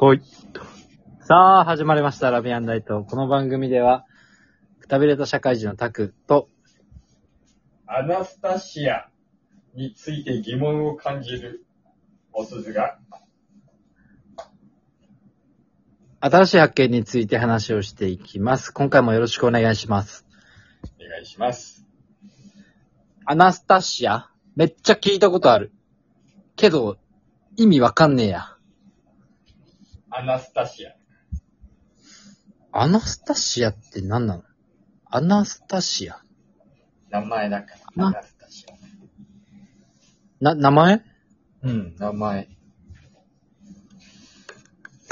来い。さあ、始まりました、ラビアンダイト。この番組では、くたびれた社会人のタクと、アナスタシアについて疑問を感じるおすずが、新しい発見について話をしていきます。今回もよろしくお願いします。お願いします。アナスタシア？めっちゃ聞いたことある。けど、意味わかんねえや。アナスタシア。アナスタシアって何なの？アナスタシア。名前だから、なアナスタシア。な、名前？うん、名前。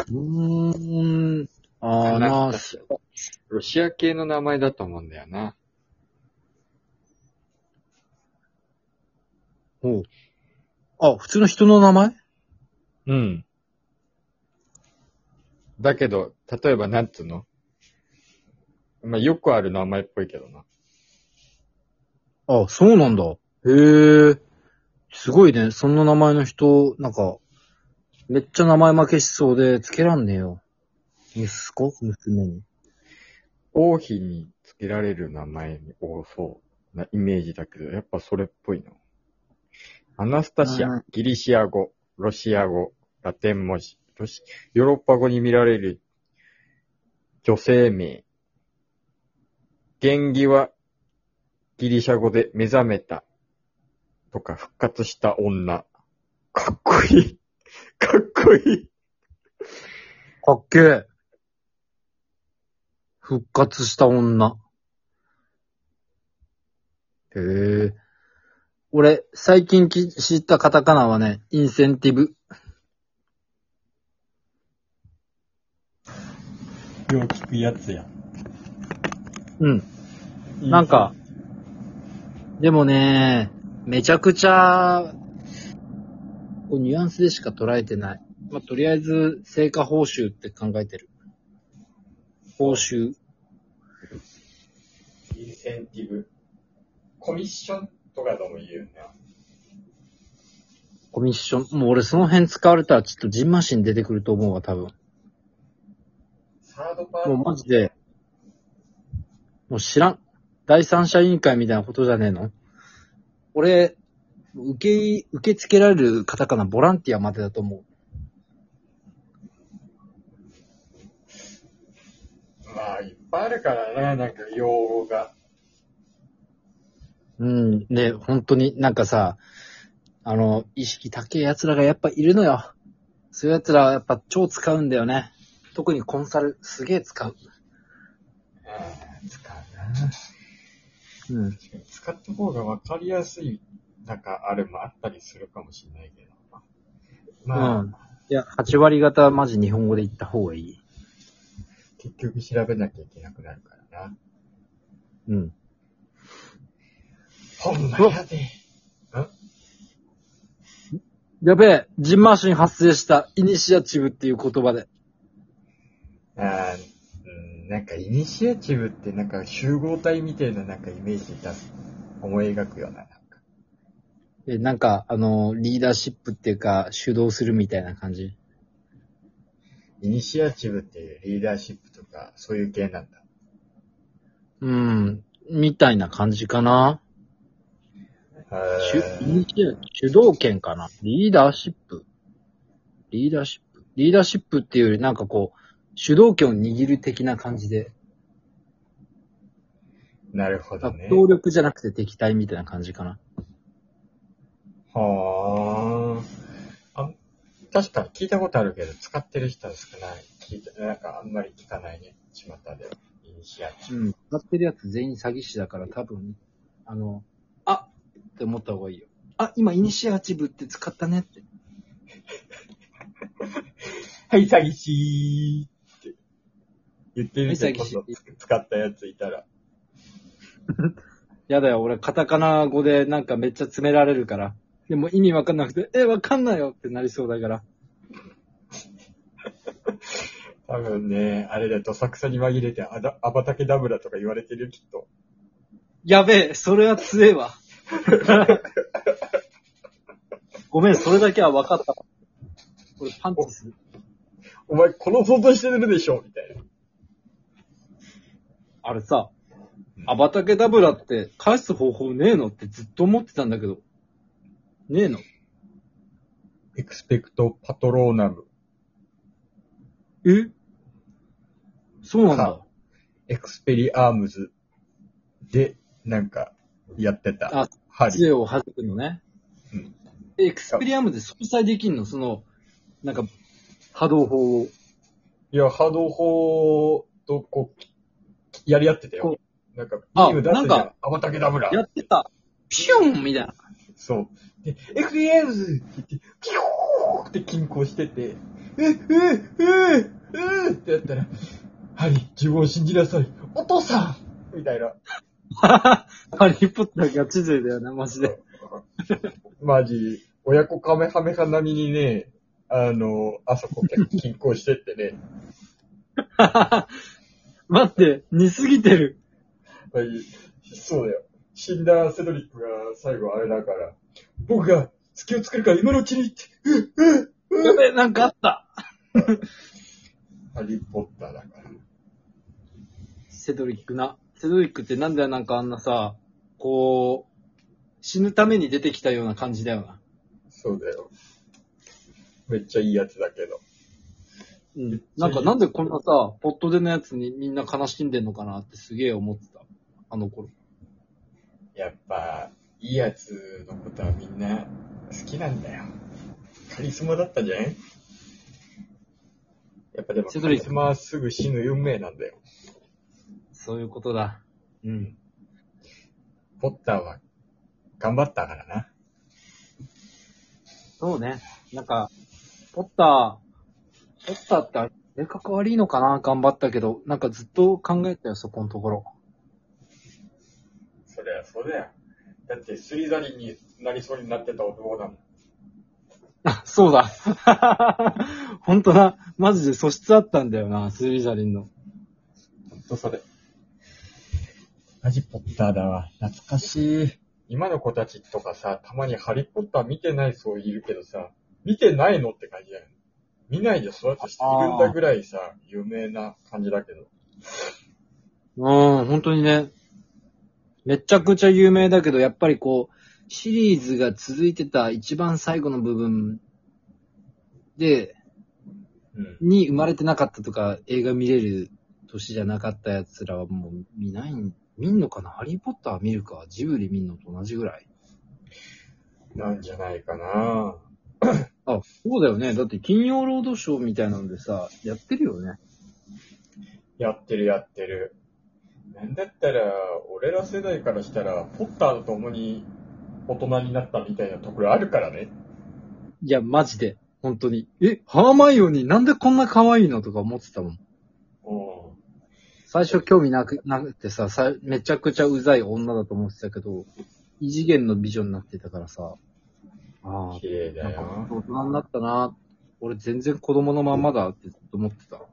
うーん。アナス、ロシア系の名前だと思うんだよな。おうあ、普通の人の名前？うん。だけど、例えばなんつうの？まあ、よくある名前っぽいけどな。あ、そうなんだ。へえ。すごいね。そんな名前の人、なんか、めっちゃ名前負けしそうで、つけらんねえよ。息子？娘に。王妃につけられる名前に多そうなイメージだけど、やっぱそれっぽいの。アナスタシうんア、ギリシア語、ロシア語、ラテン文字、ヨーロッパ語に見られる女性名。原義はギリシャ語で目覚めたとか復活した女。かっこいい。かっこいい。かっけえ。復活した女。へえ。俺、最近き知ったカタカナはね、インセンティブ。よう聞くやつや。うん。なんか、でもね、めちゃくちゃ、こうニュアンスでしか捉えてない。まあ、とりあえず、成果報酬って考えてる。報酬。インセンティブ。コミッションとかとも言うよな。コミッション。もう俺その辺使われたらちょっとジンマシン出てくると思うわ、多分。もうマジで、もう知らん。第三者委員会みたいなことじゃねえの？俺、受けい、受け付けられるカタカナボランティアまでだと思う。まあ、いっぱいあるからね、なんか用語が。うん、ね、本当になんかさ、あの、意識高い奴らがやっぱいるのよ。そういう奴らはやっぱ超使うんだよね。特にコンサル、すげえ使う。うん、使うな。うん。使った方が分かりやすい、なんかあれもあったりするかもしれないけど。まあ、うん。いや、8割方はマジ日本語で言った方がいい。結局調べなきゃいけなくなるからな。うん。ほんまやで。やべえ、ジンマシン発生した、イニシアチブっていう言葉で。あなんかイニシアチブってなんか集合体みたいななんかイメージ出す。思い描くような、なんか。え、なんか、あの、リーダーシップっていうか、主導するみたいな感じ？イニシアチブっていうリーダーシップとか、そういう系なんだ。うん、みたいな感じかな。主主導権かな？リーダーシップ？リーダーシップ？リーダーシップっていうよりなんかこう、主導権を握る的な感じで、なるほどね。協力じゃなくて敵対みたいな感じかな。はあ。あ、確かに聞いたことあるけど、使ってる人は少ない。聞いて、なんかあんまり聞かないね。巷では。イニシアチブ。うん。使ってるやつ全員詐欺師だから多分、あの、あって思った方がいいよ。あ、今イニシアチブって使ったねって。はい、詐欺師言ってみて、今度使ったやついたら。やだよ、俺カタカナ語でなんかめっちゃ詰められるから。でも意味わかんなくて、え、わかんないよってなりそうだから。多分ね、あれでどさくさに紛れて、あだ、アバタケダブラとか言われてるよ、きっと。やべえ、それは強えわ。ごめん、それだけは分かった。これパンチする。お前この想像してるでしょみたいな。あれさ、アバタケダブラって返す方法ねえのってずっと思ってたんだけど。ねえのエクスペクトパトローナム、え？そうなんだか。エクスペリアームズで、なんか、やってた。あ、杖を弾くのね。うんえエクスペリアムで相殺できんの？その、なんか、波動砲を。いや、波動砲とこう、やり合ってたよこ。なんか、ビーム出すじゃん。アバダケダブラ。やってた。ピュンみたいな。そう。で、エクリアームズって言って、ピョーって均衡してて、え、え、え、え、ってやったら、ハリー、自分を信じなさい。お父さんみたいな。ハリーポッターガチ勢だよな、マジで。マジ、親子カメハメハ並みにね、あの、あそこ均衡してってね、待って、似すぎてる。まあいいそうだよ。死んだセドリックが最後あれだから、僕が月を作るから今のうちにって、ううやべ、なんかあった。ハリーポッターだから。セドリックな。セドリックってなんだよ、なんかあんなさ、こう、死ぬために出てきたような感じだよな。そうだよ。めっちゃいいやつだけど。うん。なんかなんでこんなさ、ポットでのやつにみんな悲しんでんのかなってすげえ思ってた。あの頃。やっぱ、いいやつのことはみんな好きなんだよ。カリスマだったじゃんやっぱでもカリスマはすぐ死ぬ運命なんだよ。そういうことだ。うん。ポッターは頑張ったからな。そうね。なんか、ポッター、ポッターって性格悪いのかな頑張ったけど、なんかずっと考えたよ、そこのところ。そりゃそうだよ。だってスリザリンになりそうになってた男だもん。あ、そうだ。本当だ。マジで素質あったんだよな、スリザリンの。ほんとそれ。マジポッターだわ。懐かしい。今の子たちとかさ、たまにハリーポッター見てない人いるけどさ、見てないのって感じだよね。見ないで育つ人いるんだぐらいさ、有名な感じだけど。うん、本当にね。めちゃくちゃ有名だけど、やっぱりこう、シリーズが続いてた一番最後の部分で、うん。に生まれてなかったとか、映画見れる年じゃなかったやつらはもう見ないん、見んのかな？ハリーポッター見るか？ジブリ見んのと同じぐらい。なんじゃないかなあ、そうだよね。だって金曜ロードショーみたいなのでさ、やってるよね。やってるやってる。なんだったら、俺ら世代からしたら、ポッターと共に大人になったみたいなところあるからね。いや、マジで。本当に。え、ハーマイオニーなんでこんな可愛いのとか思ってたもん。うん。最初興味なく、なくてさ、さめちゃくちゃうざい女だと思ってたけど、異次元の美女になってたからさ、ああ綺、麗だなんかよ。大人になったな。俺全然子供のまんまだってずっと思ってた。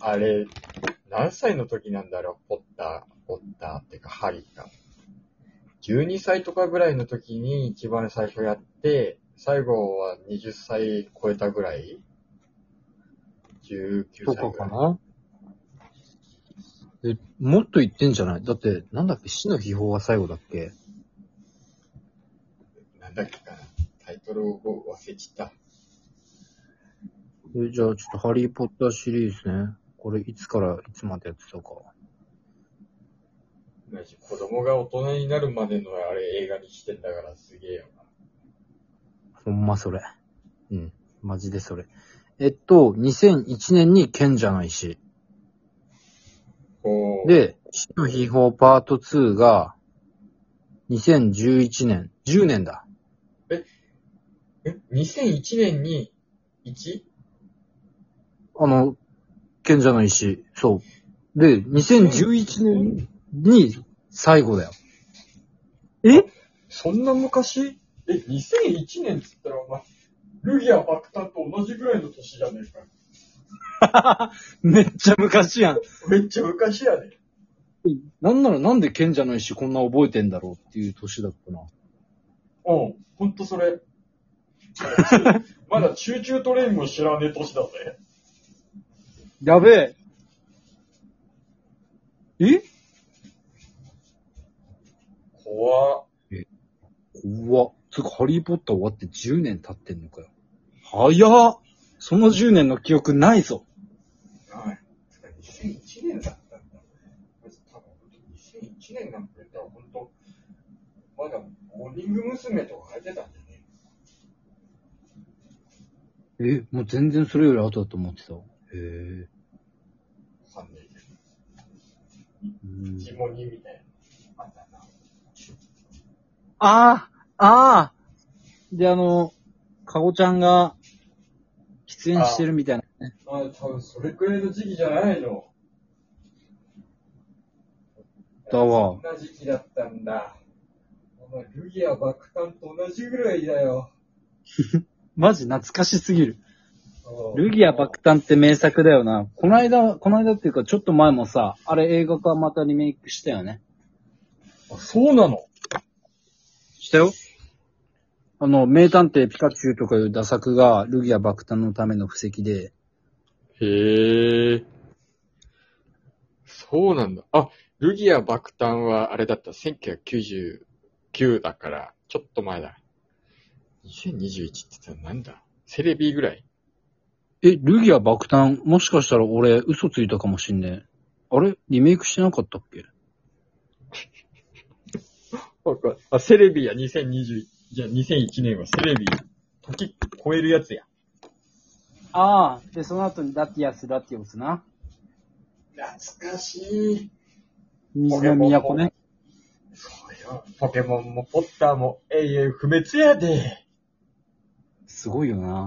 あれ、何歳の時なんだろう、ポッター、ポッターってか、ハリーが。12歳とかぐらいの時に一番最初やって、最後は20歳超えたぐらい ?19 とか歳ぐい。からな？え、もっと言ってんじゃない？だって、なんだっけ？死の秘宝が最後だっけ？なんだっけかな。タイトルを忘れちった。え、じゃあちょっとハリーポッターシリーズね。これいつからいつまでやってたか。マジ子供が大人になるまでのあれ映画にしてんだからすげえよな。ほんまそれ。うん。マジでそれ。えっと、2001年に賢者の石。で、死の秘宝パート2が、2011年。10年だ。え ?2001 年に 1? あの、賢者の石。そう。で、2011年に最後だよ。え？そんな昔？え、2001年っつったらお前、ルギア爆誕と同じぐらいの年じゃねえか。めっちゃ昔やん。めっちゃ昔やね。なんならなんで賢者の石こんな覚えてんだろうっていう年だったな。うん、ほんとそれ。まだ Choo Choo TRAIN も知らねえ年だぜ。やべえ。え？怖っ。怖っ。つうか、ハリーポッター終わって10年経ってんのかよ。早っその10年の記憶ないぞ。はい。2001年だったんだ。多分、2001年なんて言ったら本当、まだモーニング娘。とか入ってたんだよね。え、もう全然それより後だと思ってた。へえ。わかんないけど。うんジモニみたいな。あったな。ああああで、あの、かごちゃんが、出演してるみたいなね。まあ、多分それくらいの時期じゃないの。だわそんな時期だったんだ。お前、ルギア爆誕と同じぐらいだよ。マジ懐かしすぎる。ルギア爆誕って名作だよな。この間、この間っていうかちょっと前もさ、あれ映画化またリメイクしたよね。あ、そうなの？したよ。あの、名探偵ピカチュウとかいう打作がルギア爆誕のための布石で、へえ。そうなんだ。あ、ルギア爆誕はあれだった。1999だから、ちょっと前だ。2021って言ったらなんだ？セレビぐらいえ、ルギア爆誕？もしかしたら俺嘘ついたかもしんねえ。あれ？リメイクしてなかったっけ？あ、セレビや2021、じゃあ2001年はセレビ、時超えるやつや。ああ、で、その後にラティアス、ラティオスな。懐かしい。水の都ね。ポケモンもポッターも永遠不滅やで。すごいよな。